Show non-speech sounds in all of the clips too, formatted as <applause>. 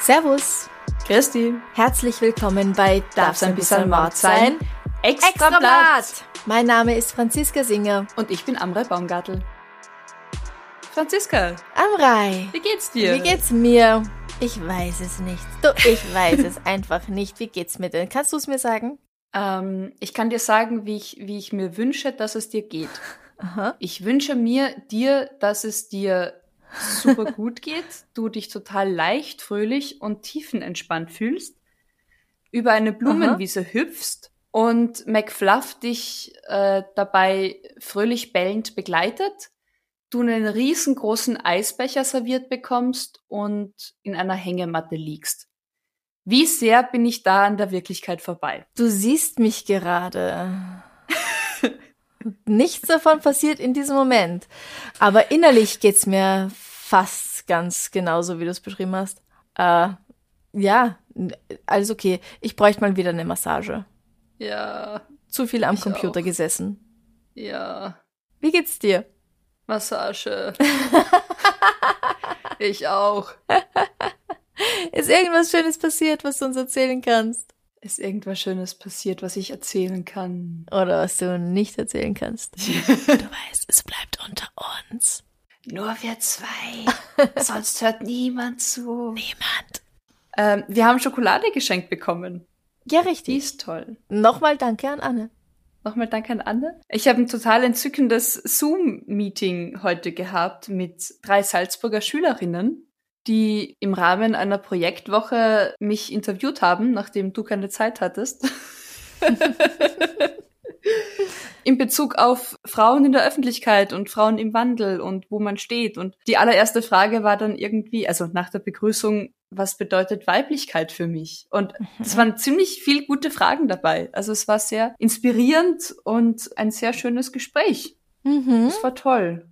Servus. Christi. Herzlich willkommen bei Darf's ein bisschen Mord sein? Extra Blatt. Mein Name ist Franziska Singer. Und ich bin Amrei Baumgartel. Franziska. Amrei. Wie geht's dir? Wie geht's mir? Ich weiß es nicht. Du, ich weiß es <laughs> einfach nicht. Wie geht's mir denn? Kannst du es mir sagen? Ähm, ich kann dir sagen, wie ich, wie ich mir wünsche, dass es dir geht. Aha. Ich wünsche mir dir, dass es dir super <laughs> gut geht, du dich total leicht, fröhlich und tiefenentspannt fühlst, über eine Blumenwiese Aha. hüpfst und McFluff dich äh, dabei fröhlich bellend begleitet, du einen riesengroßen Eisbecher serviert bekommst und in einer Hängematte liegst. Wie sehr bin ich da an der Wirklichkeit vorbei? Du siehst mich gerade. Nichts davon passiert in diesem Moment. Aber innerlich geht's mir fast ganz genauso, wie du es beschrieben hast. Äh, ja, alles okay. Ich bräuchte mal wieder eine Massage. Ja. Zu viel am Computer auch. gesessen. Ja. Wie geht's dir? Massage. <laughs> ich auch. Ist irgendwas Schönes passiert, was du uns erzählen kannst? Ist irgendwas Schönes passiert, was ich erzählen kann? Oder was du nicht erzählen kannst? <laughs> du weißt, es bleibt unter uns. Nur wir zwei. <laughs> Sonst hört niemand zu. Niemand. Ähm, wir haben Schokolade geschenkt bekommen. Ja, richtig. Die ist toll. Nochmal danke an Anne. Nochmal danke an Anne. Ich habe ein total entzückendes Zoom-Meeting heute gehabt mit drei Salzburger Schülerinnen, die im Rahmen einer Projektwoche mich interviewt haben, nachdem du keine Zeit hattest. <laughs> in Bezug auf Frauen in der Öffentlichkeit und Frauen im Wandel und wo man steht. Und die allererste Frage war dann irgendwie, also nach der Begrüßung, was bedeutet Weiblichkeit für mich? Und es waren ziemlich viel gute Fragen dabei. Also es war sehr inspirierend und ein sehr schönes Gespräch. Mhm. Es war toll.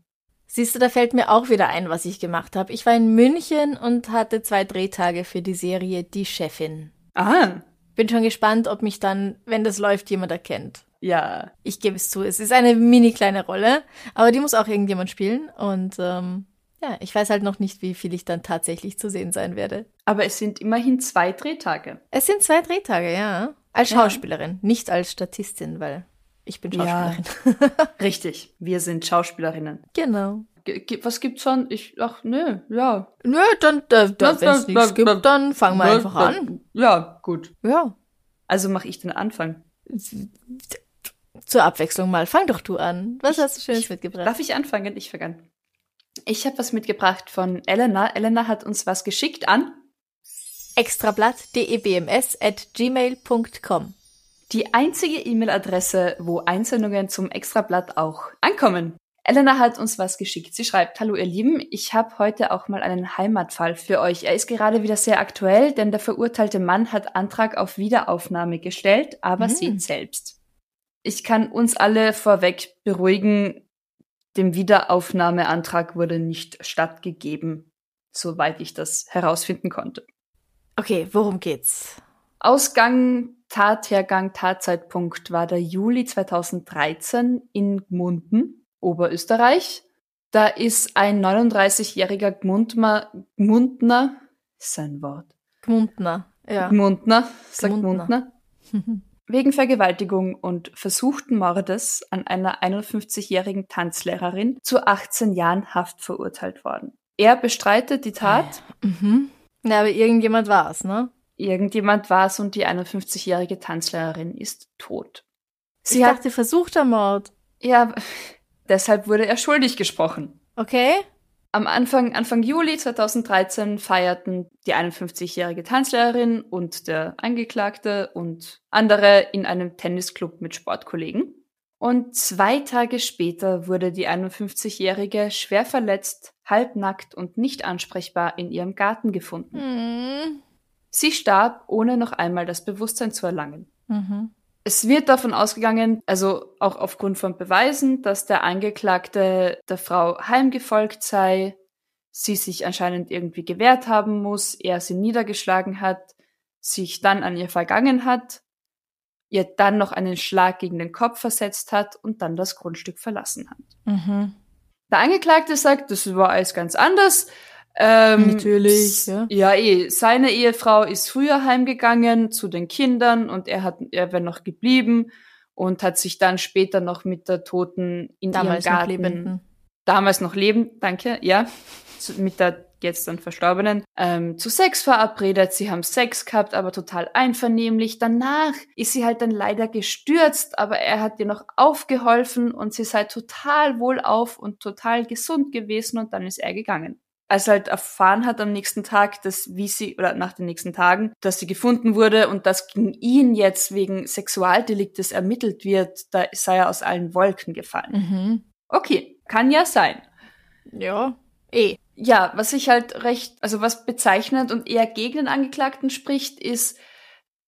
Siehst du, da fällt mir auch wieder ein, was ich gemacht habe. Ich war in München und hatte zwei Drehtage für die Serie Die Chefin. Ah. Bin schon gespannt, ob mich dann, wenn das läuft, jemand erkennt. Ja. Ich gebe es zu, es ist eine mini kleine Rolle, aber die muss auch irgendjemand spielen und ähm, ja, ich weiß halt noch nicht, wie viel ich dann tatsächlich zu sehen sein werde. Aber es sind immerhin zwei Drehtage. Es sind zwei Drehtage, ja. Als Schauspielerin, ja. nicht als Statistin, weil ich bin Schauspielerin. Ja. <laughs> <laughs> Richtig, wir sind Schauspielerinnen. Genau. G was gibt's schon? Ich, ach, nö, ja. Nö, dann, da, da, wenn es nichts gibt, dann fangen wir einfach an. Ja, gut. Ja. Also mache ich den Anfang zur Abwechslung mal. Fang doch du an. Was hast du Schönes ich, mitgebracht? Darf ich anfangen? Ich vergann. Ich habe was mitgebracht von Elena. Elena hat uns was geschickt an extrablatt.debms at gmail.com. Die einzige E-Mail-Adresse, wo Einsendungen zum Extrablatt auch ankommen. Elena hat uns was geschickt. Sie schreibt, Hallo ihr Lieben, ich habe heute auch mal einen Heimatfall für euch. Er ist gerade wieder sehr aktuell, denn der verurteilte Mann hat Antrag auf Wiederaufnahme gestellt, aber mhm. sieht selbst. Ich kann uns alle vorweg beruhigen, dem Wiederaufnahmeantrag wurde nicht stattgegeben, soweit ich das herausfinden konnte. Okay, worum geht's? Ausgang, Tathergang, Tatzeitpunkt war der Juli 2013 in Gmunden, Oberösterreich. Da ist ein 39-jähriger Gmundner, Gmundner, ist sein Wort. Gmundner, ja. Gmundner, sagt Gmundner. Gmundner. <laughs> wegen Vergewaltigung und versuchten Mordes an einer 51-jährigen Tanzlehrerin zu 18 Jahren Haft verurteilt worden. Er bestreitet die Tat. Mhm. Ja, aber irgendjemand war es, ne? Irgendjemand war es und die 51-jährige Tanzlehrerin ist tot. Sie ich dachte, versuchter Mord. Ja, <laughs> deshalb wurde er schuldig gesprochen. Okay. Am Anfang, Anfang Juli 2013 feierten die 51-jährige Tanzlehrerin und der Angeklagte und andere in einem Tennisclub mit Sportkollegen. Und zwei Tage später wurde die 51-jährige schwer verletzt, halbnackt und nicht ansprechbar in ihrem Garten gefunden. Mhm. Sie starb, ohne noch einmal das Bewusstsein zu erlangen. Mhm. Es wird davon ausgegangen, also auch aufgrund von Beweisen, dass der Angeklagte der Frau heimgefolgt sei, sie sich anscheinend irgendwie gewehrt haben muss, er sie niedergeschlagen hat, sich dann an ihr vergangen hat, ihr dann noch einen Schlag gegen den Kopf versetzt hat und dann das Grundstück verlassen hat. Mhm. Der Angeklagte sagt, das war alles ganz anders. Ähm, Natürlich, ja. Ja, eh. Seine Ehefrau ist früher heimgegangen zu den Kindern und er hat, er wäre noch geblieben und hat sich dann später noch mit der Toten in Damals ihrem noch Garten, Lebenden. damals noch lebend, danke, ja, zu- mit der jetzt dann Verstorbenen, ähm, zu Sex verabredet. Sie haben Sex gehabt, aber total einvernehmlich. Danach ist sie halt dann leider gestürzt, aber er hat ihr noch aufgeholfen und sie sei total wohlauf und total gesund gewesen und dann ist er gegangen als er halt erfahren hat am nächsten Tag, dass wie sie, oder nach den nächsten Tagen, dass sie gefunden wurde und dass gegen ihn jetzt wegen Sexualdeliktes ermittelt wird, da sei er aus allen Wolken gefallen. Mhm. Okay, kann ja sein. Ja, eh. Ja, was ich halt recht, also was bezeichnet und eher gegen den Angeklagten spricht, ist,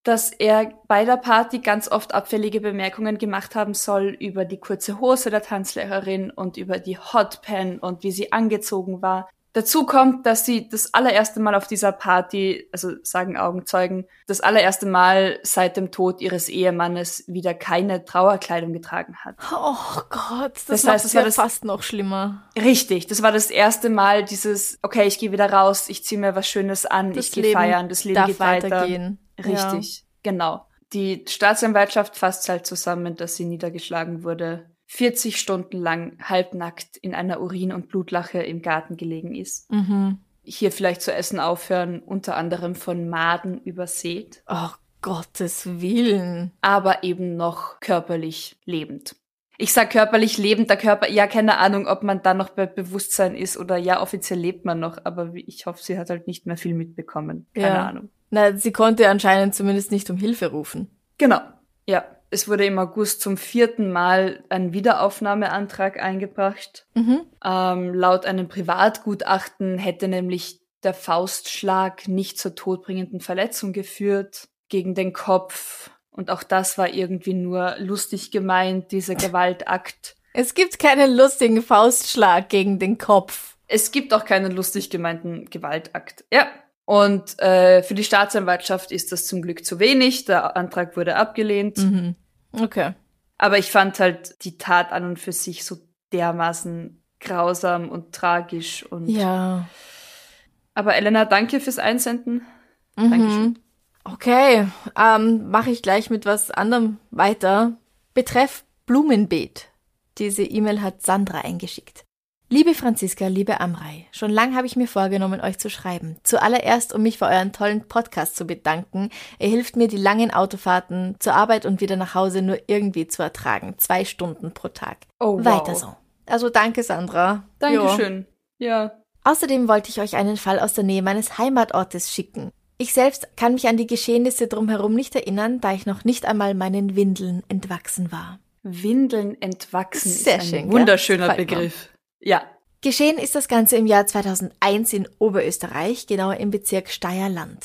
dass er bei der Party ganz oft abfällige Bemerkungen gemacht haben soll über die kurze Hose der Tanzlehrerin und über die Hotpan und wie sie angezogen war. Dazu kommt, dass sie das allererste Mal auf dieser Party, also sagen Augenzeugen, das allererste Mal seit dem Tod ihres Ehemannes wieder keine Trauerkleidung getragen hat. Oh Gott, das, Das heißt, es war ja das- fast noch schlimmer. Richtig, das war das erste Mal dieses, okay, ich gehe wieder raus, ich ziehe mir was Schönes an, Das ich gehe feiern, das Leben Darf geht weiter. weitergehen. Richtig, genau. Die Staatsanwaltschaft fasst halt zusammen, dass sie niedergeschlagen wurde, 40 Stunden lang halbnackt in einer Urin- und Blutlache im Garten gelegen ist. Mhm. Hier vielleicht zu essen aufhören, unter anderem von Maden übersät, Oh Gottes Willen. aber eben noch körperlich lebend. Ich sag körperlich lebend, der Körper, ja, keine Ahnung, ob man dann noch bei Bewusstsein ist oder ja, offiziell lebt man noch, aber ich hoffe, sie hat halt nicht mehr viel mitbekommen. Keine Ja. Ahnung. Na, sie konnte anscheinend zumindest nicht um Hilfe rufen. Genau, ja. Es wurde im August zum vierten Mal ein Wiederaufnahmeantrag eingebracht. Mhm. Ähm, laut einem Privatgutachten hätte nämlich der Faustschlag nicht zur todbringenden Verletzung geführt gegen den Kopf. Und auch das war irgendwie nur lustig gemeint, dieser <laughs> Gewaltakt. Es gibt keinen lustigen Faustschlag gegen den Kopf. Es gibt auch keinen lustig gemeinten Gewaltakt. Ja. Und äh, für die Staatsanwaltschaft ist das zum Glück zu wenig. Der Antrag wurde abgelehnt. Mhm. Okay. Aber ich fand halt die Tat an und für sich so dermaßen grausam und tragisch und. Ja. Aber Elena, danke fürs Einsenden. Mhm. Dankeschön. Okay, ähm, mache ich gleich mit was anderem weiter. Betreff Blumenbeet. Diese E-Mail hat Sandra eingeschickt. Liebe Franziska, liebe Amrei, schon lang habe ich mir vorgenommen, euch zu schreiben. Zuallererst, um mich für euren tollen Podcast zu bedanken. Er hilft mir, die langen Autofahrten zur Arbeit und wieder nach Hause nur irgendwie zu ertragen. Zwei Stunden pro Tag. Oh, wow. Weiter so. Also danke, Sandra. Dankeschön. Ja. Außerdem wollte ich euch einen Fall aus der Nähe meines Heimatortes schicken. Ich selbst kann mich an die Geschehnisse drumherum nicht erinnern, da ich noch nicht einmal meinen Windeln entwachsen war. Windeln entwachsen Sehr ist ein schön, wunderschöner. Begriff. Ja. Geschehen ist das Ganze im Jahr 2001 in Oberösterreich, genauer im Bezirk Steierland.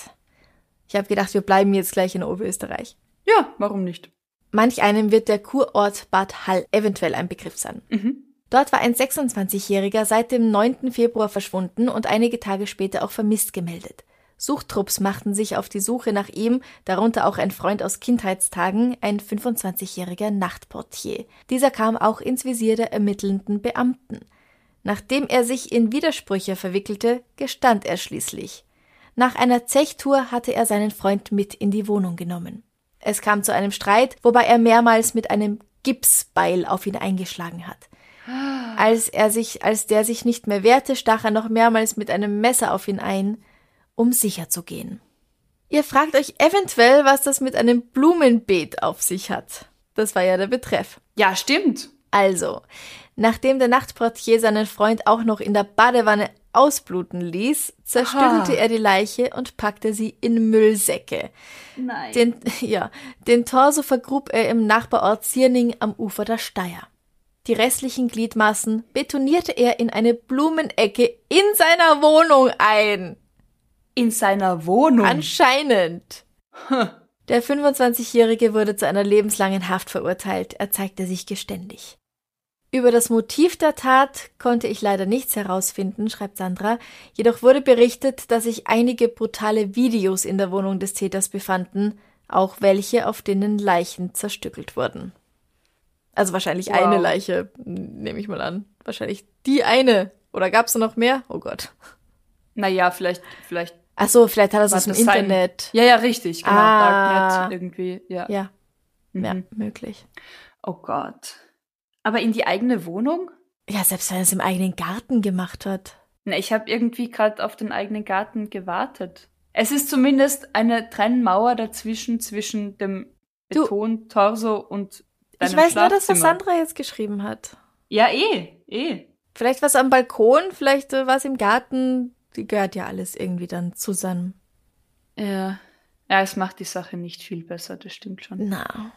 Ich habe gedacht, wir bleiben jetzt gleich in Oberösterreich. Ja, warum nicht? Manch einem wird der Kurort Bad Hall eventuell ein Begriff sein. Mhm. Dort war ein 26-Jähriger seit dem 9. Februar verschwunden und einige Tage später auch vermisst gemeldet. Suchtrupps machten sich auf die Suche nach ihm, darunter auch ein Freund aus Kindheitstagen, ein 25-jähriger Nachtportier. Dieser kam auch ins Visier der ermittelnden Beamten. Nachdem er sich in Widersprüche verwickelte, gestand er schließlich. Nach einer Zechtour hatte er seinen Freund mit in die Wohnung genommen. Es kam zu einem Streit, wobei er mehrmals mit einem Gipsbeil auf ihn eingeschlagen hat. Als er sich, als der sich nicht mehr wehrte, stach er noch mehrmals mit einem Messer auf ihn ein, um sicher zu gehen. Ihr fragt euch eventuell, was das mit einem Blumenbeet auf sich hat. Das war ja der Betreff. Ja, stimmt. Also, nachdem der Nachtportier seinen Freund auch noch in der Badewanne ausbluten ließ, zerstückelte er die Leiche und packte sie in Müllsäcke. Nein. Den, ja, den Torso vergrub er im Nachbarort Zierning am Ufer der Steyr. Die restlichen Gliedmaßen betonierte er in eine Blumenecke in seiner Wohnung ein. In seiner Wohnung. Anscheinend. Hm. Der 25-Jährige wurde zu einer lebenslangen Haft verurteilt. Er zeigte sich geständig. Über das Motiv der Tat konnte ich leider nichts herausfinden, schreibt Sandra. Jedoch wurde berichtet, dass sich einige brutale Videos in der Wohnung des Täters befanden, auch welche, auf denen Leichen zerstückelt wurden. Also wahrscheinlich Wow. eine Leiche, nehme ich mal an. Wahrscheinlich die eine. Oder gab es noch mehr? Oh Gott. Naja, vielleicht, vielleicht. Ach so, vielleicht hat er es aus dem Internet. Ja, ja, richtig, genau. Ah. Darknet irgendwie, ja. Ja, ja, Mhm. möglich. Oh Gott. Aber in die eigene Wohnung? Ja, selbst wenn er es im eigenen Garten gemacht hat. Na, ich habe irgendwie gerade auf den eigenen Garten gewartet. Es ist zumindest eine Trennmauer dazwischen, zwischen dem Betontorso und deinem ich weiß nur, das, was Schlafzimmer. Sandra jetzt geschrieben hat. Ja, eh, eh. Vielleicht was am Balkon, vielleicht äh, was im Garten. Die gehört ja alles irgendwie dann zusammen. Ja. Ja, es macht die Sache nicht viel besser, das stimmt schon. Na.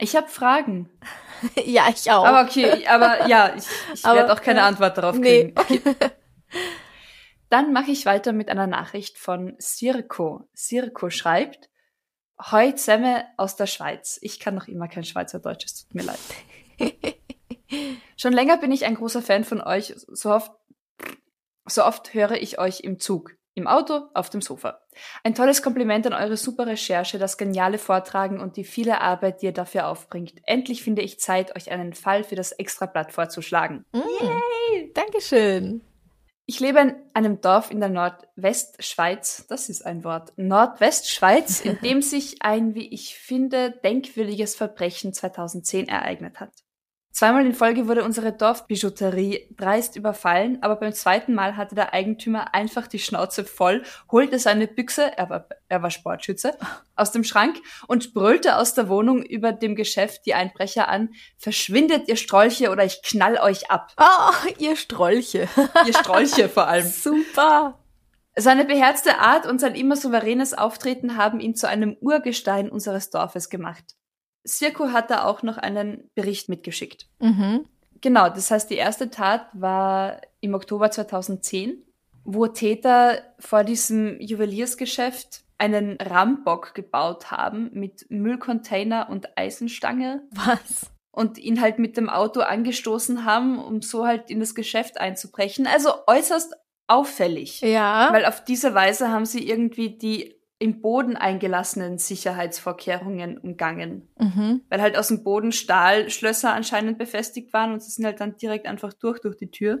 Ich habe Fragen. <laughs> ja, ich auch. Aber okay, aber ja, ich, ich werde auch keine ja. Antwort darauf Nee. kriegen. Okay. <laughs> Dann mache ich weiter mit einer Nachricht von Sirko. Sirko schreibt, Hoi Zemme aus der Schweiz. Ich kann noch immer kein Schweizerdeutsch, es tut mir leid. <laughs> Schon länger bin ich ein großer Fan von euch. So oft, so oft höre ich euch im Zug, im Auto, auf dem Sofa. Ein tolles Kompliment an eure super Recherche, das geniale Vortragen und die viele Arbeit, die ihr dafür aufbringt. Endlich finde ich Zeit, euch einen Fall für das Extrablatt vorzuschlagen. Mm. Dankeschön. Ich lebe in einem Dorf in der Nordwestschweiz, das ist ein Wort, Nordwestschweiz, in dem <laughs> sich ein, wie ich finde, denkwürdiges Verbrechen 2010 ereignet hat. Zweimal in Folge wurde unsere Dorfbijouterie dreist überfallen, aber beim zweiten Mal hatte der Eigentümer einfach die Schnauze voll, holte seine Büchse, er war, er war Sportschütze, aus dem Schrank und brüllte aus der Wohnung über dem Geschäft die Einbrecher an, verschwindet ihr Strolche oder ich knall euch ab. Oh, ihr Strolche. <laughs> Ihr Strolche vor allem. Super. Seine beherzte Art und sein immer souveränes Auftreten haben ihn zu einem Urgestein unseres Dorfes gemacht. Sirko hat da auch noch einen Bericht mitgeschickt. Mhm. Genau, das heißt, die erste Tat war im Oktober 2010, wo Täter vor diesem Juweliersgeschäft einen Rambock gebaut haben mit Müllcontainer und Eisenstange Was? und ihn halt mit dem Auto angestoßen haben, um so halt in das Geschäft einzubrechen. Also äußerst auffällig. Ja. Weil auf diese Weise haben sie irgendwie die im Boden eingelassenen Sicherheitsvorkehrungen umgangen. Mhm. Weil halt aus dem Boden Stahlschlösser anscheinend befestigt waren und sie sind halt dann direkt einfach durch, durch die Tür.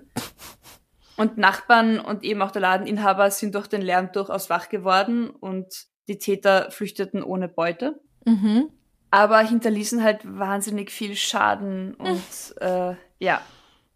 Und Nachbarn und eben auch der Ladeninhaber sind durch den Lärm durchaus wach geworden und die Täter flüchteten ohne Beute. Mhm. Aber hinterließen halt wahnsinnig viel Schaden und <laughs> äh, ja.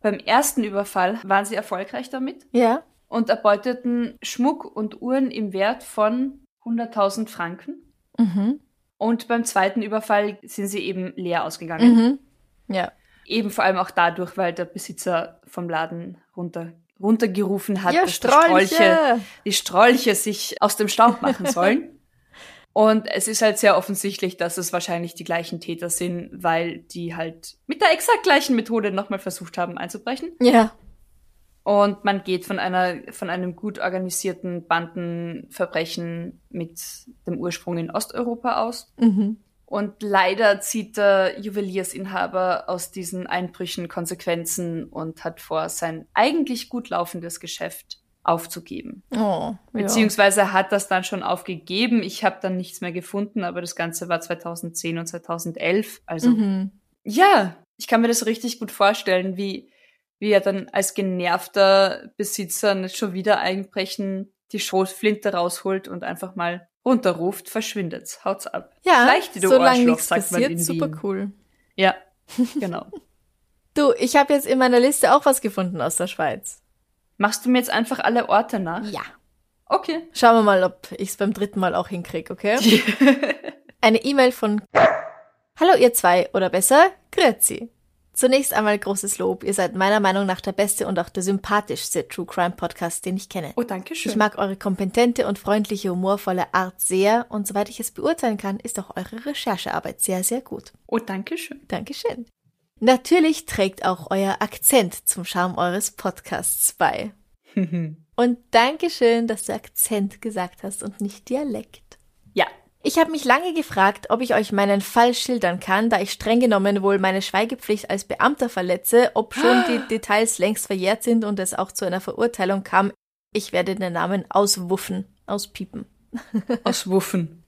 Beim ersten Überfall waren sie erfolgreich damit Ja. und erbeuteten Schmuck und Uhren im Wert von 100.000 Franken. Mhm. Und beim zweiten Überfall sind sie eben leer ausgegangen. Mhm. Ja. Eben vor allem auch dadurch, weil der Besitzer vom Laden runter, runtergerufen hat, ja, dass die Strolche, Strolche. die Strolche sich aus dem Staub machen sollen. <laughs> Und es ist halt sehr offensichtlich, dass es wahrscheinlich die gleichen Täter sind, weil die halt mit der exakt gleichen Methode nochmal versucht haben einzubrechen. Ja. Und man geht von einer, von einem gut organisierten Bandenverbrechen mit dem Ursprung in Osteuropa aus. Mhm. Und leider zieht der Juweliersinhaber aus diesen Einbrüchen Konsequenzen und hat vor, sein eigentlich gut laufendes Geschäft aufzugeben. Oh. Ja. Beziehungsweise hat das dann schon aufgegeben. Ich habe dann nichts mehr gefunden, aber das Ganze war 2010 und 2011. Also Mhm. ja, ich kann mir das richtig gut vorstellen, wie, wie er dann als genervter Besitzer nicht schon wieder einbrechen, die Schrotflinte rausholt und einfach mal runterruft, verschwindet, haut's ab. Ja, Schleich, du solange nichts passiert, super Wien. cool. Ja, <laughs> genau. Du, ich habe jetzt in meiner Liste auch was gefunden aus der Schweiz. Machst du mir jetzt einfach alle Orte nach? Ja. Okay. Schauen wir mal, ob ich es beim dritten Mal auch hinkriege, okay? <laughs> Eine E-Mail von Hallo ihr zwei oder besser Grüezi. Zunächst einmal großes Lob. Ihr seid meiner Meinung nach der beste und auch der sympathischste True Crime Podcast, den ich kenne. Oh, danke schön. Ich mag eure kompetente und freundliche, humorvolle Art sehr und soweit ich es beurteilen kann, ist auch eure Recherchearbeit sehr, sehr gut. Oh, danke schön. Dankeschön. Natürlich trägt auch euer Akzent zum Charme eures Podcasts bei. <laughs> und Dankeschön, dass du Akzent gesagt hast und nicht Dialekt. Ja, Ich habe mich lange gefragt, ob ich euch meinen Fall schildern kann, da ich streng genommen wohl meine Schweigepflicht als Beamter verletze, ob schon die <gasps> Details längst verjährt sind und es auch zu einer Verurteilung kam. Ich werde den Namen auswuffen, auspiepen. <laughs> aus Wuffen.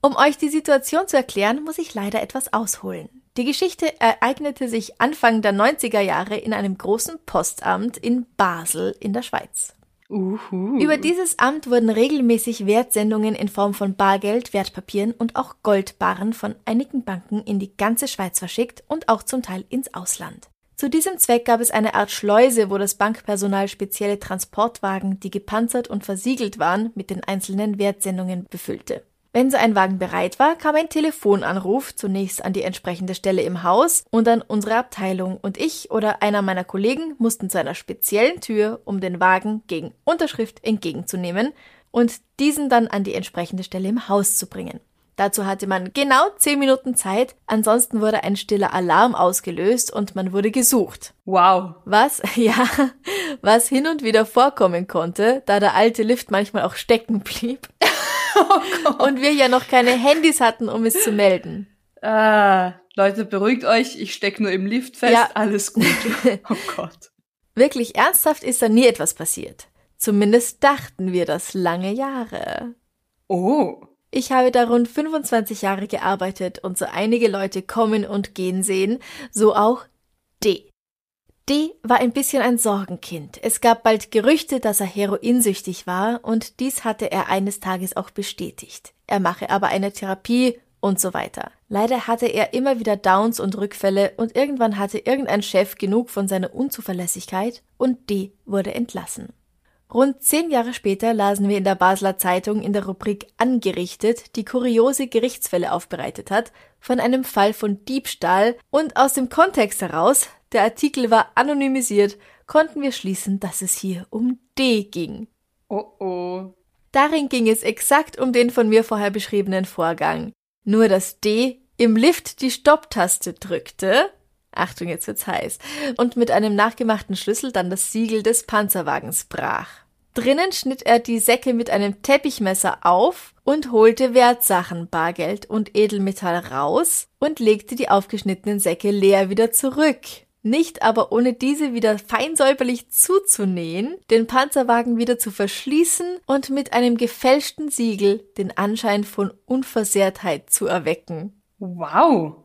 Um euch die Situation zu erklären, muss ich leider etwas ausholen. Die Geschichte ereignete sich Anfang der 90er Jahre in einem großen Postamt in Basel in der Schweiz. Uhu. Über dieses Amt wurden regelmäßig Wertsendungen in Form von Bargeld, Wertpapieren und auch Goldbarren von einigen Banken in die ganze Schweiz verschickt und auch zum Teil ins Ausland. Zu diesem Zweck gab es eine Art Schleuse, wo das Bankpersonal spezielle Transportwagen, die gepanzert und versiegelt waren, mit den einzelnen Wertsendungen befüllte. Wenn so ein Wagen bereit war, kam ein Telefonanruf zunächst an die entsprechende Stelle im Haus und an unsere Abteilung und ich oder einer meiner Kollegen mussten zu einer speziellen Tür, um den Wagen gegen Unterschrift entgegenzunehmen und diesen dann an die entsprechende Stelle im Haus zu bringen. Dazu hatte man genau zehn Minuten Zeit, ansonsten wurde ein stiller Alarm ausgelöst und man wurde gesucht. Wow. Was, <laughs> ja, was hin und wieder vorkommen konnte, da der alte Lift manchmal auch stecken blieb. Und wir ja noch keine Handys hatten, um es zu melden. Ah, Leute, beruhigt euch. Ich steck nur im Lift fest. Ja. Alles gut. <laughs> Oh Gott. Wirklich ernsthaft ist da nie etwas passiert. Zumindest dachten wir das lange Jahre. Oh. Ich habe da rund 25 Jahre gearbeitet und so einige Leute kommen und gehen sehen, so auch D. D war ein bisschen ein Sorgenkind. Es gab bald Gerüchte, dass er heroinsüchtig war und dies hatte er eines Tages auch bestätigt. Er mache aber eine Therapie und so weiter. Leider hatte er immer wieder Downs und Rückfälle und irgendwann hatte irgendein Chef genug von seiner Unzuverlässigkeit und D wurde entlassen. Rund zehn Jahre später lasen wir in der Basler Zeitung in der Rubrik Angerichtet, die kuriose Gerichtsfälle aufbereitet hat, von einem Fall von Diebstahl und aus dem Kontext heraus, der Artikel war anonymisiert, konnten wir schließen, dass es hier um D ging. Oh oh. Darin ging es exakt um den von mir vorher beschriebenen Vorgang. Nur dass D im Lift die Stopptaste drückte, Achtung, jetzt wird's heiß, und mit einem nachgemachten Schlüssel dann das Siegel des Panzerwagens brach. Drinnen schnitt er die Säcke mit einem Teppichmesser auf und holte Wertsachen, Bargeld und Edelmetall raus und legte die aufgeschnittenen Säcke leer wieder zurück. Nicht aber ohne diese wieder fein säuberlich zuzunähen, den Panzerwagen wieder zu verschließen und mit einem gefälschten Siegel den Anschein von Unversehrtheit zu erwecken. Wow.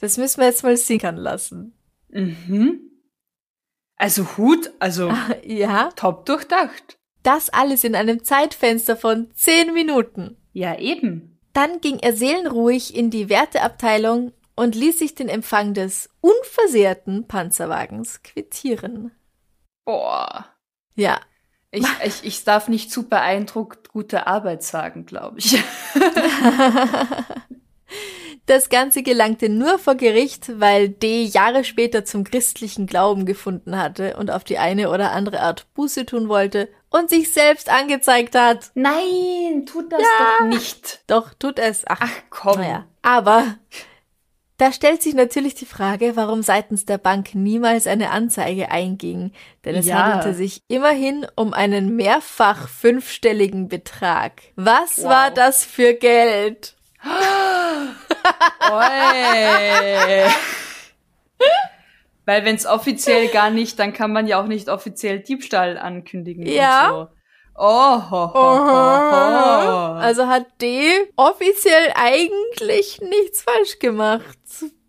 Das müssen wir jetzt mal sickern lassen. Mhm. Also Hut, also Ja, top durchdacht. das alles in einem Zeitfenster von zehn Minuten. Ja, eben. Dann ging er seelenruhig in die Werteabteilung und ließ sich den Empfang des unversehrten Panzerwagens quittieren. Boah. Ja, Ich, <laughs> ich, ich darf nicht zu beeindruckt gute Arbeit sagen, glaube ich. <laughs> <laughs> das Ganze gelangte nur vor Gericht, weil D Jahre später zum christlichen Glauben gefunden hatte und auf die eine oder andere Art Buße tun wollte und sich selbst angezeigt hat. Nein, tut das Ja. doch nicht. Doch, tut es. Ach, Ach komm. Naja. Aber da stellt sich natürlich die Frage, warum seitens der Bank niemals eine Anzeige einging. Denn es Ja. handelte sich immerhin um einen mehrfach fünfstelligen Betrag. Was Wow. war das für Geld? <laughs> Weil wenn es offiziell gar nicht, dann kann man ja auch nicht offiziell Diebstahl ankündigen. Ja. Und so. Oh, ho, ho, ho, ho. Also hat D offiziell eigentlich nichts falsch gemacht.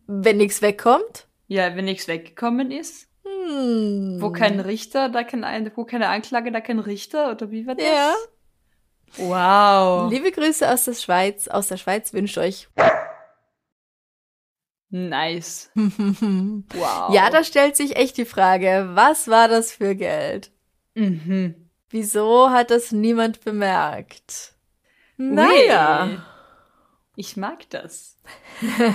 Wenn nichts wegkommt. ja, wenn nichts weggekommen ist. Hm. Wo kein Richter, da kein, Ein- wo keine Anklage, da kein Richter, oder wie war das? Ja. Wow. Liebe Grüße aus der Schweiz. Aus der Schweiz wünscht euch. Nice. <laughs> Wow. Ja, da stellt sich echt die Frage, was war das für Geld? Mhm. Wieso hat das niemand bemerkt? Naja. Ich mag das.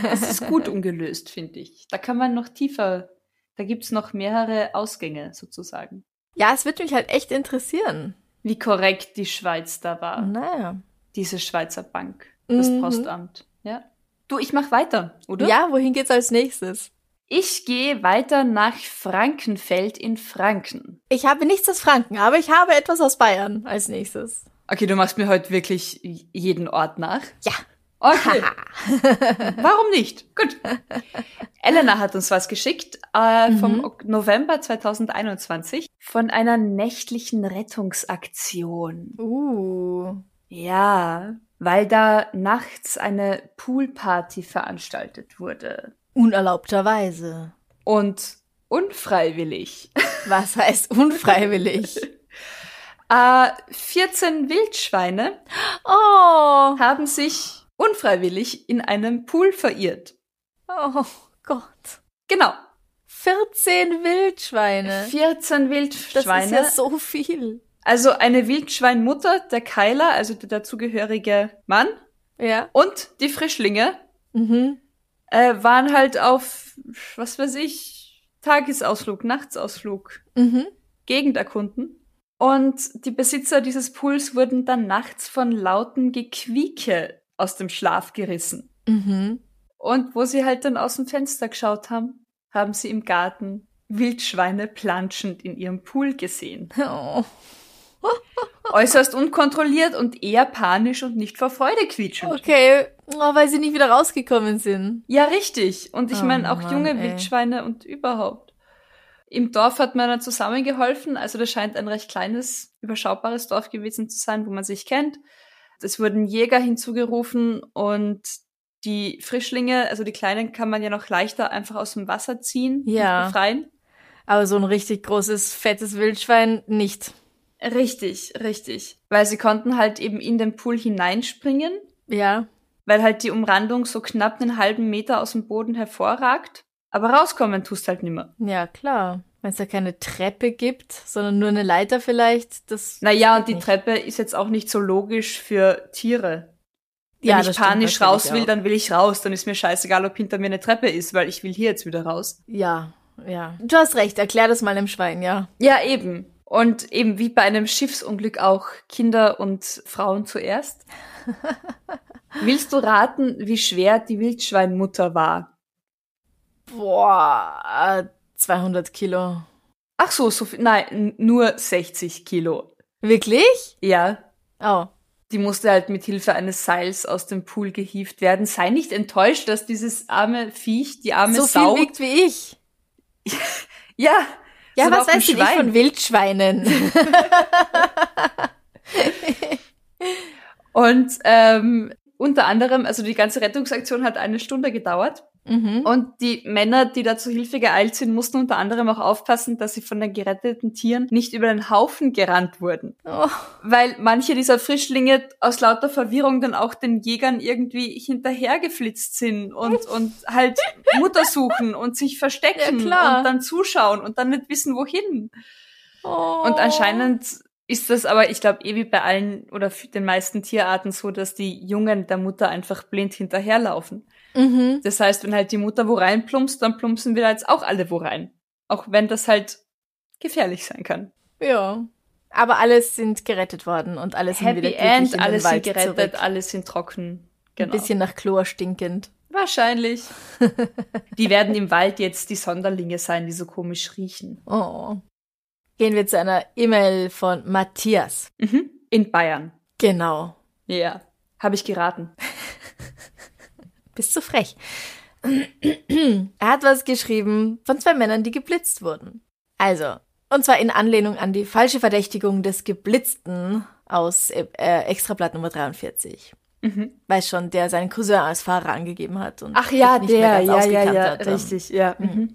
Das ist gut <laughs> ungelöst, finde ich. Da kann man noch tiefer, da gibt's noch mehrere Ausgänge sozusagen. Ja, es würde mich halt echt interessieren. Wie korrekt die Schweiz da war. Naja. Diese Schweizer Bank, das Mhm. Postamt. Ja. Du, ich mach weiter, oder? Ja, wohin geht's als nächstes? Ich gehe weiter nach Frankenfeld in Franken. Ich habe nichts aus Franken, aber ich habe etwas aus Bayern als nächstes. Okay, du machst mir heute wirklich jeden Ort nach. Ja. Okay. <laughs> <laughs> Warum nicht? Gut. Elena hat uns was geschickt äh, vom Mhm. Ok- November 2021 von einer nächtlichen Rettungsaktion. Uh. Ja, weil da nachts eine Poolparty veranstaltet wurde. Unerlaubterweise. Und unfreiwillig. Was heißt unfreiwillig? <laughs> Äh, 14 Wildschweine Oh. haben sich unfreiwillig in einem Pool verirrt. Oh Gott. Genau. 14 Wildschweine. 14 Das Wildschweine. ist ja so viel. Also eine Wildschweinmutter, der Keiler, also der dazugehörige Mann Ja. und die Frischlinge Mhm. Äh, waren halt auf, was weiß ich, Tagesausflug, Nachtsausflug, Mhm. Gegend erkunden. Und die Besitzer dieses Pools wurden dann nachts von lauten Gequieke aus dem Schlaf gerissen. Mhm. Und wo sie halt dann aus dem Fenster geschaut haben, haben sie im Garten Wildschweine planschend in ihrem Pool gesehen. Oh. Äußerst unkontrolliert und eher panisch und nicht vor Freude quietschend. Okay. Oh, weil sie nicht wieder rausgekommen sind. Ja, richtig. Und ich Oh meine auch Mann, junge ey. Wildschweine und überhaupt. Im Dorf hat man dann zusammengeholfen. Also das scheint ein recht kleines, überschaubares Dorf gewesen zu sein, wo man sich kennt. Es wurden Jäger hinzugerufen und die Frischlinge, also die Kleinen, kann man ja noch leichter einfach aus dem Wasser ziehen Ja. und befreien. Aber so ein richtig großes, fettes Wildschwein nicht. Richtig, richtig. Weil sie konnten halt eben in den Pool hineinspringen, Ja. weil halt die Umrandung so knapp einen halben Meter aus dem Boden hervorragt. Aber rauskommen tust halt nimmer. Ja, klar. Wenn es da keine Treppe gibt, sondern nur eine Leiter vielleicht, das. Naja, und die nicht. Treppe ist jetzt auch nicht so logisch für Tiere. Wenn Ja, ich panisch raus will, auch. dann will ich raus. Dann ist mir scheißegal, ob hinter mir eine Treppe ist, weil ich will hier jetzt wieder raus. Ja, ja. Du hast recht, erklär das mal dem Schwein, ja. Ja, eben. Und eben wie bei einem Schiffsunglück auch Kinder und Frauen zuerst. <laughs> Willst du raten, wie schwer die Wildschweinmutter war? Boah, äh, 200 Kilo. Ach so, so viel, nein, nur 60 Kilo. Wirklich? Ja, Oh. die musste halt mit Hilfe eines Seils aus dem Pool gehievt werden. Sei nicht enttäuscht, dass dieses arme Viech, die arme So Sau, viel wiegt wie ich. <laughs> ja, Ja, was weißt du von Wildschweinen? <laughs> Und ähm, unter anderem, also die ganze Rettungsaktion hat eine Stunde gedauert. Mhm. Und die Männer, die da zu Hilfe geeilt sind, mussten unter anderem auch aufpassen, dass sie von den geretteten Tieren nicht über den Haufen gerannt wurden. Oh. Weil manche dieser Frischlinge aus lauter Verwirrung dann auch den Jägern irgendwie hinterhergeflitzt sind und, <laughs> und halt Mutter suchen und sich verstecken Ja, und dann zuschauen und dann nicht wissen, wohin. Oh. Und anscheinend ist das aber, ich glaube, eh wie bei allen oder den meisten Tierarten so, dass die Jungen der Mutter einfach blind hinterherlaufen. Mhm. Das heißt, wenn halt die Mutter wo rein plumpst, dann plumpsen wir da jetzt auch alle wo rein. Auch wenn das halt gefährlich sein kann. Ja. Aber alles sind gerettet worden und alle sind wieder Happy End, in alle den sind gerettet, zurück. alle sind trocken. Genau. Ein bisschen nach Chlor stinkend. Wahrscheinlich. <laughs> die werden im Wald jetzt die Sonderlinge sein, die so komisch riechen. Oh. Gehen wir zu einer E-Mail von Matthias. Mhm. In Bayern. Genau. Ja. Habe ich geraten. <laughs> Bist zu frech. <clears throat> er hat was geschrieben von zwei Männern, die geblitzt wurden. Also, und zwar in Anlehnung an die falsche Verdächtigung des Geblitzten aus äh, Extrablatt Nummer 43. Mhm. Weiß schon, der seinen Cousin als Fahrer angegeben hat. Und Ach ja, nicht mehr der, ganz ja, ja, ja, hat. richtig, ja. Mhm.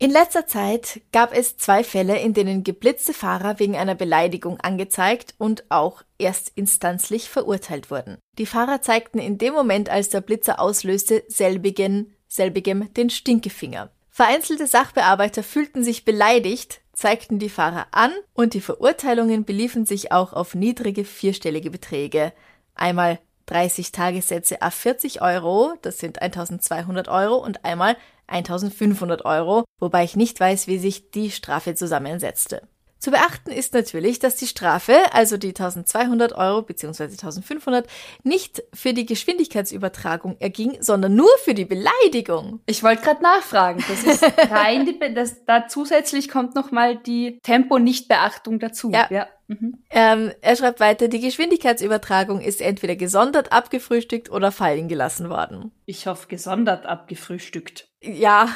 In letzter Zeit gab es zwei Fälle, in denen geblitzte Fahrer wegen einer Beleidigung angezeigt und auch erstinstanzlich verurteilt wurden. Die Fahrer zeigten in dem Moment, als der Blitzer auslöste, selbigen, selbigem den Stinkefinger. Vereinzelte Sachbearbeiter fühlten sich beleidigt, zeigten die Fahrer an und die Verurteilungen beliefen sich auch auf niedrige vierstellige Beträge. Einmal 30 Tagessätze a 40 Euro, das sind 1200 Euro und einmal 1500 Euro, wobei ich nicht weiß, wie sich die Strafe zusammensetzte. Zu beachten ist natürlich, dass die Strafe, also die 1200 Euro bzw. 1500, nicht für die Geschwindigkeitsübertragung erging, sondern nur für die Beleidigung. Ich wollte gerade nachfragen. Das ist <laughs> rein die, das, da zusätzlich kommt nochmal die Tempo-Nichtbeachtung dazu. Ja. ja. Mhm. Ähm, er schreibt weiter, die Geschwindigkeitsübertragung ist entweder gesondert abgefrühstückt oder fallen gelassen worden. Ich hoffe, gesondert abgefrühstückt. Ja.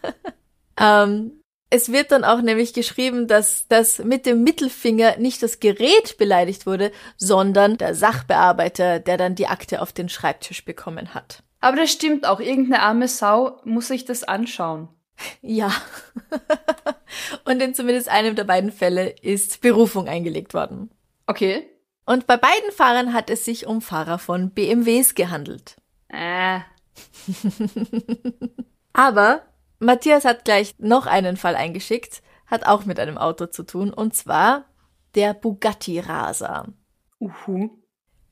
<laughs> ähm, es wird dann auch nämlich geschrieben, dass das mit dem Mittelfinger nicht das Gerät beleidigt wurde, sondern der Sachbearbeiter, der dann die Akte auf den Schreibtisch bekommen hat. Aber das stimmt auch. Irgendeine arme Sau muss sich das anschauen. <laughs> Ja. Und in zumindest einem der beiden Fälle ist Berufung eingelegt worden. Okay. Und bei beiden Fahrern hat es sich um Fahrer von BMWs gehandelt. Äh. <laughs> Aber Matthias hat gleich noch einen Fall eingeschickt, hat auch mit einem Auto zu tun, und zwar der Bugatti Rasa. Uhu.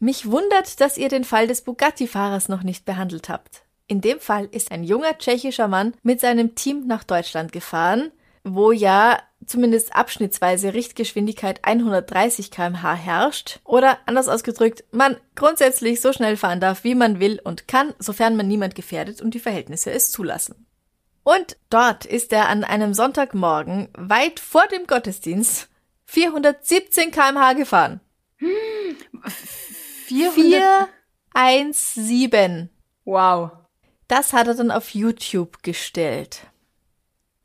Mich wundert, dass ihr den Fall des Bugatti-Fahrers noch nicht behandelt habt. In dem Fall ist ein junger tschechischer Mann mit seinem Team nach Deutschland gefahren, wo ja zumindest abschnittsweise Richtgeschwindigkeit 130 kmh herrscht. Oder anders ausgedrückt, man grundsätzlich so schnell fahren darf, wie man will und kann, sofern man niemand gefährdet und die Verhältnisse es zulassen. Und dort ist er an einem Sonntagmorgen weit vor dem Gottesdienst 417 kmh gefahren. 417. Wow. Das hat er dann auf YouTube gestellt.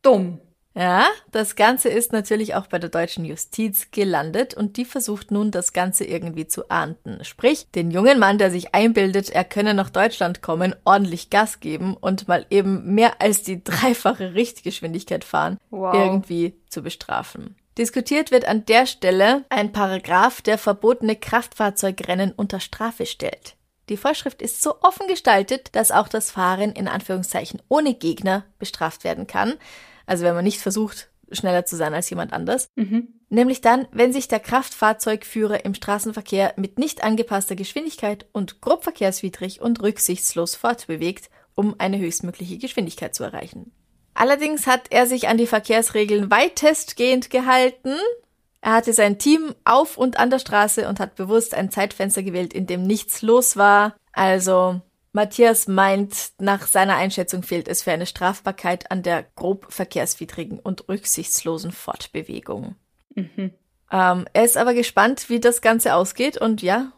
Dumm. Ja, das Ganze ist natürlich auch bei der deutschen Justiz gelandet und die versucht nun, das Ganze irgendwie zu ahnden. Sprich, den jungen Mann, der sich einbildet, er könne nach Deutschland kommen, ordentlich Gas geben und mal eben mehr als die dreifache Richtgeschwindigkeit fahren, wow. irgendwie zu bestrafen. Diskutiert wird an der Stelle ein Paragraph, der verbotene Kraftfahrzeugrennen unter Strafe stellt. Die Vorschrift ist so offen gestaltet, dass auch das Fahren in Anführungszeichen ohne Gegner bestraft werden kann. Also wenn man nicht versucht, schneller zu sein als jemand anders. Mhm. Nämlich dann, wenn sich der Kraftfahrzeugführer im Straßenverkehr mit nicht angepasster Geschwindigkeit und grob verkehrswidrig und rücksichtslos fortbewegt, um eine höchstmögliche Geschwindigkeit zu erreichen. Allerdings hat er sich an die Verkehrsregeln weitestgehend gehalten. Er hatte sein Team auf und an der Straße und hat bewusst ein Zeitfenster gewählt, in dem nichts los war. Also Matthias meint, nach seiner Einschätzung fehlt es für eine Strafbarkeit an der grob verkehrswidrigen und rücksichtslosen Fortbewegung. Mhm. Ähm, er ist aber gespannt, wie das Ganze ausgeht und ja,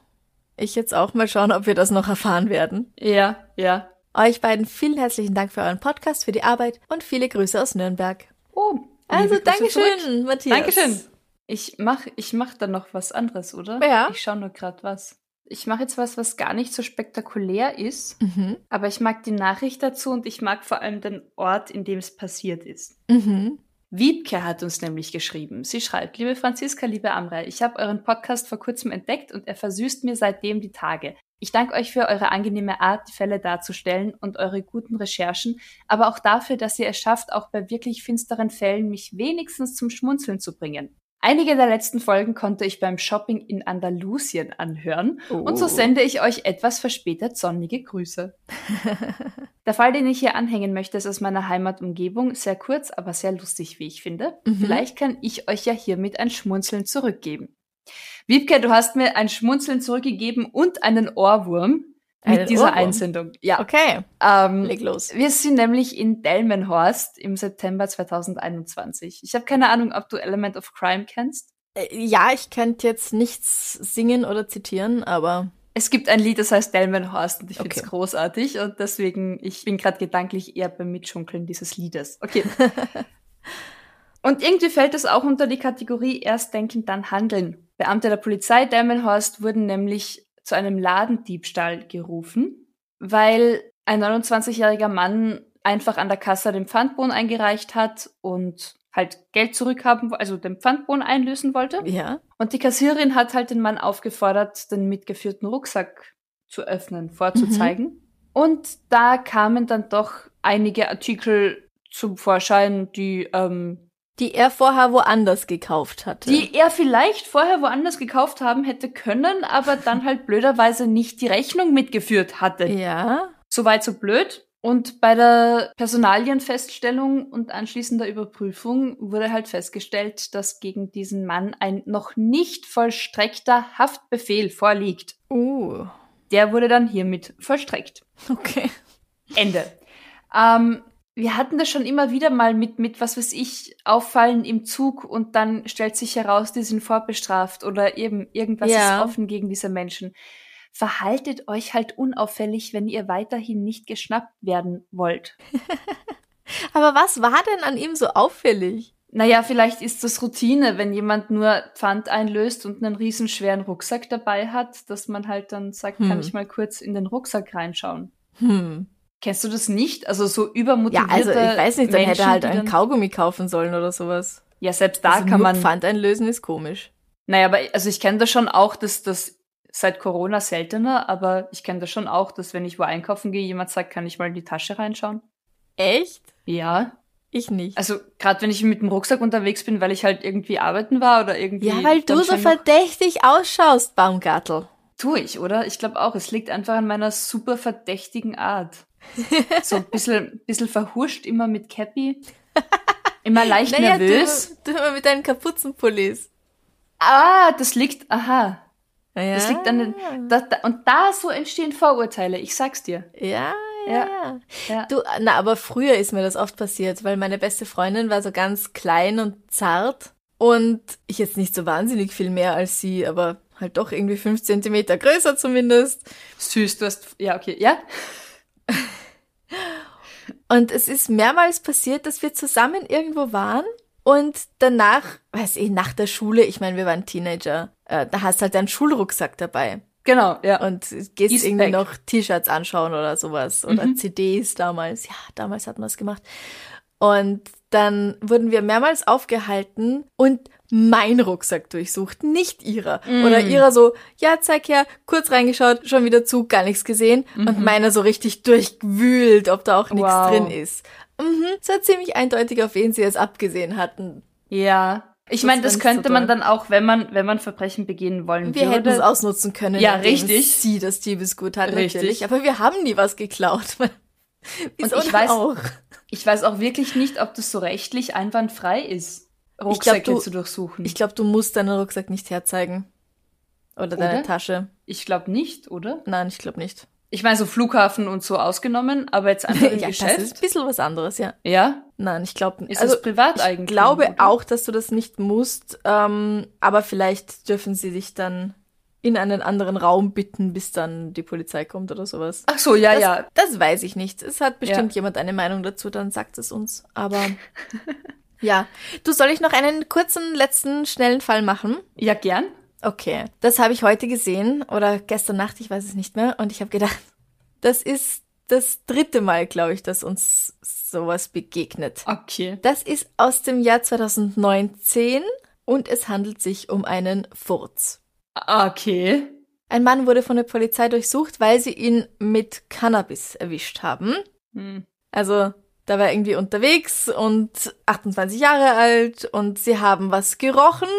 ich jetzt auch mal schauen, ob wir das noch erfahren werden. Ja, ja. Euch beiden vielen herzlichen Dank für euren Podcast, für die Arbeit und viele Grüße aus Nürnberg. Oh, also Dankeschön. Matthias. Dankeschön. Ich mach, ich mach dann noch was anderes, oder? Ja. Ich schaue nur gerade was. Ich mache jetzt was, was gar nicht so spektakulär ist, Mhm. aber ich mag die Nachricht dazu und ich mag vor allem den Ort, in dem es passiert ist. Mhm. Wiebke hat uns nämlich geschrieben. Sie schreibt, liebe Franziska, liebe Amra, ich habe euren Podcast vor kurzem entdeckt und er versüßt mir seitdem die Tage. Ich danke euch für eure angenehme Art, die Fälle darzustellen und eure guten Recherchen, aber auch dafür, dass ihr es schafft, auch bei wirklich finsteren Fällen mich wenigstens zum Schmunzeln zu bringen. Einige der letzten Folgen konnte ich beim Shopping in Andalusien anhören Oh. und so sende ich euch etwas verspätet sonnige Grüße. <laughs> Der Fall, den ich hier anhängen möchte, ist aus meiner Heimatumgebung, sehr kurz, aber sehr lustig, wie ich finde. Mhm. Vielleicht kann ich euch ja hiermit ein Schmunzeln zurückgeben. Wiebke, du hast mir ein Schmunzeln zurückgegeben und einen Ohrwurm mit Einen dieser Ohrwurm? Einsendung. Ja. Okay, Ähm, leg los. wir sind nämlich in Delmenhorst im September 2021. Ich habe keine Ahnung, ob du Element of Crime kennst. Äh, Ja, ich könnte jetzt nichts singen oder zitieren, aber Es gibt ein Lied, das heißt Delmenhorst und ich finde es Okay. großartig und deswegen, ich bin gerade gedanklich eher beim Mitschunkeln dieses Liedes. Okay. <laughs> und irgendwie fällt es auch unter die Kategorie erst denken, dann handeln. Beamte der Polizei Delmenhorst wurden nämlich zu einem Ladendiebstahl gerufen, weil ein 29-jähriger Mann einfach an der Kasse den Pfandbon eingereicht hat und halt Geld zurückhaben, also den Pfandbon einlösen wollte. ja. Und die Kassierin hat halt den Mann aufgefordert, den mitgeführten Rucksack zu öffnen, vorzuzeigen. Und da kamen dann doch einige Artikel zum Vorschein, die ähm, Die er vorher woanders gekauft hatte. Die er vielleicht vorher woanders gekauft haben hätte können, aber dann halt blöderweise nicht die Rechnung mitgeführt hatte. ja. Soweit so blöd. Und bei der Personalienfeststellung und anschließender Überprüfung wurde halt festgestellt, dass gegen diesen Mann ein noch nicht vollstreckter Haftbefehl vorliegt. Uh. Der wurde dann hiermit vollstreckt. Okay. Ende. Ähm, wir hatten das schon immer wieder mal mit, mit, was weiß ich, Auffallen im Zug und dann stellt sich heraus, die sind vorbestraft oder eben irgendwas Ja. ist offen gegen diese Menschen. Verhaltet euch halt unauffällig, wenn ihr weiterhin nicht geschnappt werden wollt. <laughs> Aber was war denn an ihm so auffällig? Naja, vielleicht ist das Routine, wenn jemand nur Pfand einlöst und einen riesenschweren Rucksack dabei hat, dass man halt dann sagt, Hm. kann ich mal kurz in den Rucksack reinschauen. Hm. Kennst du das nicht? Also so Ja, übermotivierte also ich weiß nicht, dann hätte er halt einen Kaugummi kaufen sollen oder sowas. Ja, selbst da also kann man. Pfand einlösen ist komisch. Naja, aber also ich kenne das schon auch, dass das seit Corona seltener, aber ich kenne das schon auch, dass wenn ich wo einkaufen gehe, jemand sagt, kann ich mal in die Tasche reinschauen? Echt? Ja. Ich nicht. Also gerade wenn ich mit dem Rucksack unterwegs bin, weil ich halt irgendwie arbeiten war oder irgendwie. ja, weil du so verdächtig ausschaust, Baumgartel. Tue ich, oder? Ich glaube auch, es liegt einfach an meiner super verdächtigen Art. So ein bisschen, bisschen verhuscht, immer mit Cappy. Immer <laughs> leicht nervös. Du, du immer mit deinen Kapuzenpullis. Ah, das liegt, aha. Ja. Das liegt an den, da, da, und da so entstehen Vorurteile, ich sag's dir. Ja, ja, Ja. ja. Ja. Du, na, aber früher ist mir das oft passiert, weil meine beste Freundin war so ganz klein und zart und ich jetzt nicht so wahnsinnig viel mehr als sie, aber halt doch irgendwie fünf Zentimeter größer zumindest. Süß, du hast, ja, okay, ja? Und es ist mehrmals passiert, dass wir zusammen irgendwo waren und danach, weiß ich, nach der Schule, ich meine, wir waren Teenager, äh, da hast halt deinen Schulrucksack dabei Genau, ja. und gehst Ist irgendwie weg. noch T-Shirts anschauen oder sowas oder Mhm. CDs damals. Ja, damals hat man das gemacht. Und dann wurden wir mehrmals aufgehalten und mein Rucksack durchsucht, nicht ihrer. Oder Mm. ihrer so, ja, zeig her, kurz reingeschaut, schon wieder zu, gar nichts gesehen. Und meiner so richtig durchwühlt, ob da auch nichts Mhm. Wow. drin ist. Mhm, es war ziemlich eindeutig, auf wen sie es abgesehen hatten. ja. Ich meine, das könnte so man dann auch, wenn man, wenn man Verbrechen begehen wollen Wir hätten es würde. ausnutzen können, Ja, richtig. sie das Diebesgut hat, Richtig. natürlich. Aber wir haben nie was geklaut. <laughs> Wieso ich weiß- auch? Ich weiß auch wirklich nicht, ob das so rechtlich einwandfrei ist, glaub, Rucksäcke du- zu durchsuchen. Ich glaube, du musst deinen Rucksack nicht herzeigen. Oder deine Oder? Tasche. Ich glaube nicht, oder? Nein, ich glaube nicht. Ich meine, so Flughafen und so ausgenommen, aber jetzt einfach im <laughs> ja, das Geschäft. ist ein bisschen was anderes, ja. ja? Nein, ich glaube Ist also, das privat Ich eigentlich? glaube auch, dass du das nicht musst, ähm, aber vielleicht dürfen sie dich dann in einen anderen Raum bitten, bis dann die Polizei kommt oder sowas. Ach so, ja, das, ja. Das weiß ich nicht. Es hat bestimmt Ja. jemand eine Meinung dazu, dann sagt es uns. Aber <laughs> ja. Du, soll ich noch einen kurzen, letzten, schnellen Fall machen? Ja, gern. Okay. Das habe ich heute gesehen oder gestern Nacht, ich weiß es nicht mehr. Und ich habe gedacht, das ist das dritte Mal, glaube ich, dass uns sowas begegnet. Okay. Das ist aus dem Jahr 2019 und es handelt sich um einen Furz. Okay. Ein Mann wurde von der Polizei durchsucht, weil sie ihn mit Cannabis erwischt haben. Hm. Also, da war er irgendwie unterwegs und 28 Jahre alt und sie haben was gerochen,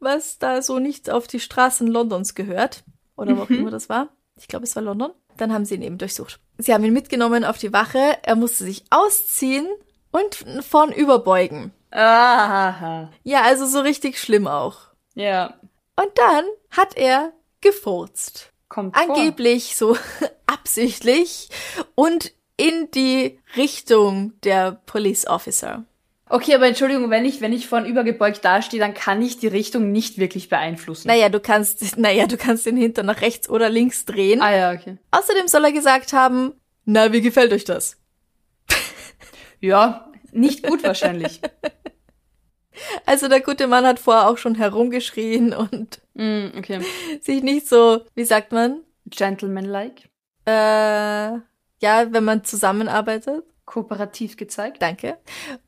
was da so nicht auf die Straßen Londons gehört. Oder wo auch Mhm. immer das war. Ich glaube, es war London. Dann haben sie ihn eben durchsucht. Sie haben ihn mitgenommen auf die Wache. Er musste sich ausziehen und vorn überbeugen. Aha. Ja, also so richtig schlimm auch. Ja. Und dann hat er gefurzt. Kommt vor. Angeblich so <laughs> absichtlich und in die Richtung der Police Officer. Okay, aber Entschuldigung, wenn ich, wenn ich vorn übergebeugt dastehe, dann kann ich die Richtung nicht wirklich beeinflussen. Naja, du kannst, <laughs> naja, du kannst den Hintern nach rechts oder links drehen. Ah ja, okay. Außerdem soll er gesagt haben, na, wie gefällt euch das? <laughs> Ja, nicht gut wahrscheinlich. <laughs> Also der gute Mann hat vorher auch schon herumgeschrien und mm, okay. sich nicht so, wie sagt man, Gentleman-like. äh, ja, wenn man zusammenarbeitet, Kooperativ gezeigt. danke,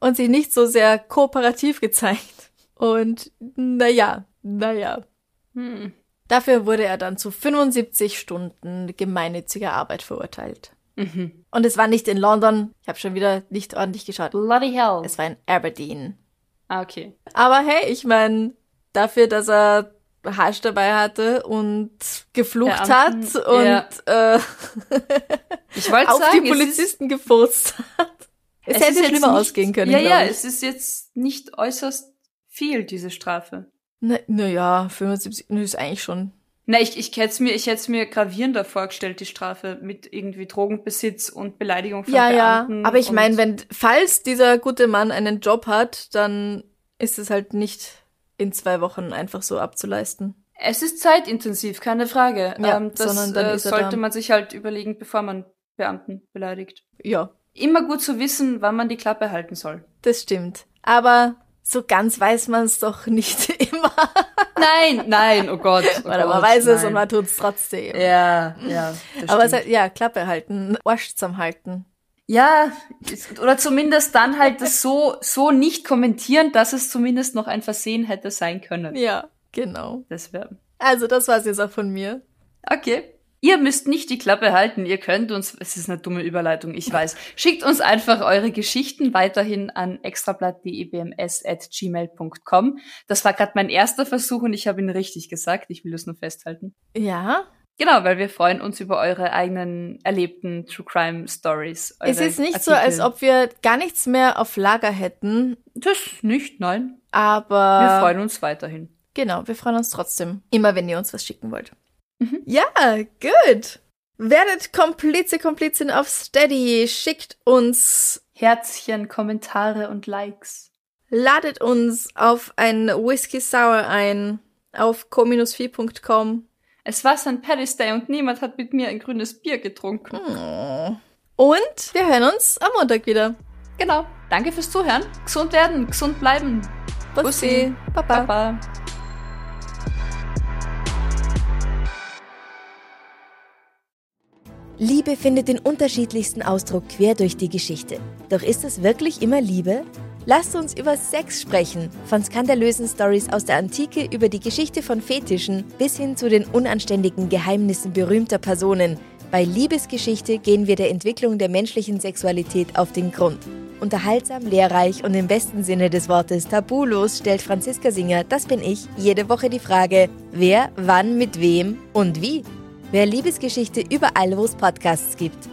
und sich nicht so sehr kooperativ gezeigt. Und naja, naja. Hm. Dafür wurde er dann zu 75 Stunden gemeinnütziger Arbeit verurteilt. Mhm. Und es war nicht in London, ich habe schon wieder nicht ordentlich geschaut. Bloody hell. Es war in Aberdeen. Ah, okay. Aber hey, ich meine, dafür, dass er Hasch dabei hatte und geflucht Beamten, hat und ja. äh, Ich wollte <laughs> auf sagen, die Polizisten gefurzt hat. Es, Es hätte schlimmer nicht- ausgehen können, Ja, ja, ich. es ist jetzt nicht äußerst viel, diese Strafe. Na, na ja, 75, nö, ist eigentlich schon. Na, ich, ich hätte es mir, ich hätt's mir gravierender vorgestellt, die Strafe mit irgendwie Drogenbesitz und Beleidigung von Ja, ja. Beamten. Aber ich meine, wenn, falls dieser gute Mann einen Job hat, dann ist es halt nicht in zwei Wochen einfach so abzuleisten. Es ist zeitintensiv, keine Frage. Ja, ähm, das sondern dann äh, sollte da. man sich halt überlegen, bevor man Beamten beleidigt. Ja, Immer gut zu wissen, wann man die Klappe halten soll. das stimmt. Aber so ganz weiß man es doch nicht <laughs> immer. Nein, nein, oh Gott. Oh Oder man Gott, weiß es nein. und man tut es trotzdem. Ja, ja. Aber es hat, ja, Klappe halten, Arsch zusammenhalten. Ja, oder zumindest dann halt das so, so nicht kommentieren, dass es zumindest noch ein Versehen hätte sein können. Ja, genau. Das wäre. Also, das war's jetzt auch von mir. Okay. Ihr müsst nicht die Klappe halten, ihr könnt uns, es ist eine dumme Überleitung, ich weiß. Schickt uns einfach eure Geschichten weiterhin an extrablatt.debms.gmail.com. Das war gerade mein erster Versuch und ich habe ihn richtig gesagt, ich will das nur festhalten. Ja, Genau, weil wir freuen uns über eure eigenen erlebten True Crime Stories. es ist nicht so, Artikel. als ob wir gar nichts mehr auf Lager hätten, Das nicht, nein. aber. Wir freuen uns weiterhin. Genau, wir freuen uns trotzdem. Immer wenn ihr uns was schicken wollt. Mhm. Ja, gut. Werdet Komplize, Komplizin auf Steady. Schickt uns, Herzchen, Kommentare und Likes. ladet uns auf ein Whisky Sour ein auf co-4.com. Es war St. Paddy's Day und niemand hat mit mir ein grünes Bier getrunken. Oh. Und wir hören uns am Montag wieder. Genau. Danke fürs Zuhören. Gesund werden, gesund bleiben. Bussi. Baba. Baba. Liebe findet den unterschiedlichsten Ausdruck quer durch die Geschichte. Doch ist es wirklich immer Liebe? Lasst uns über Sex sprechen. Von skandalösen Stories aus der Antike über die Geschichte von Fetischen bis hin zu den unanständigen Geheimnissen berühmter Personen. Bei Liebesgeschichte gehen wir der Entwicklung der menschlichen Sexualität auf den Grund. Unterhaltsam, lehrreich und im besten Sinne des Wortes tabulos stellt Franziska Singer, das bin ich, jede Woche die Frage, wer, wann, mit wem und wie. Wer Liebesgeschichte überall, wo es Podcasts gibt.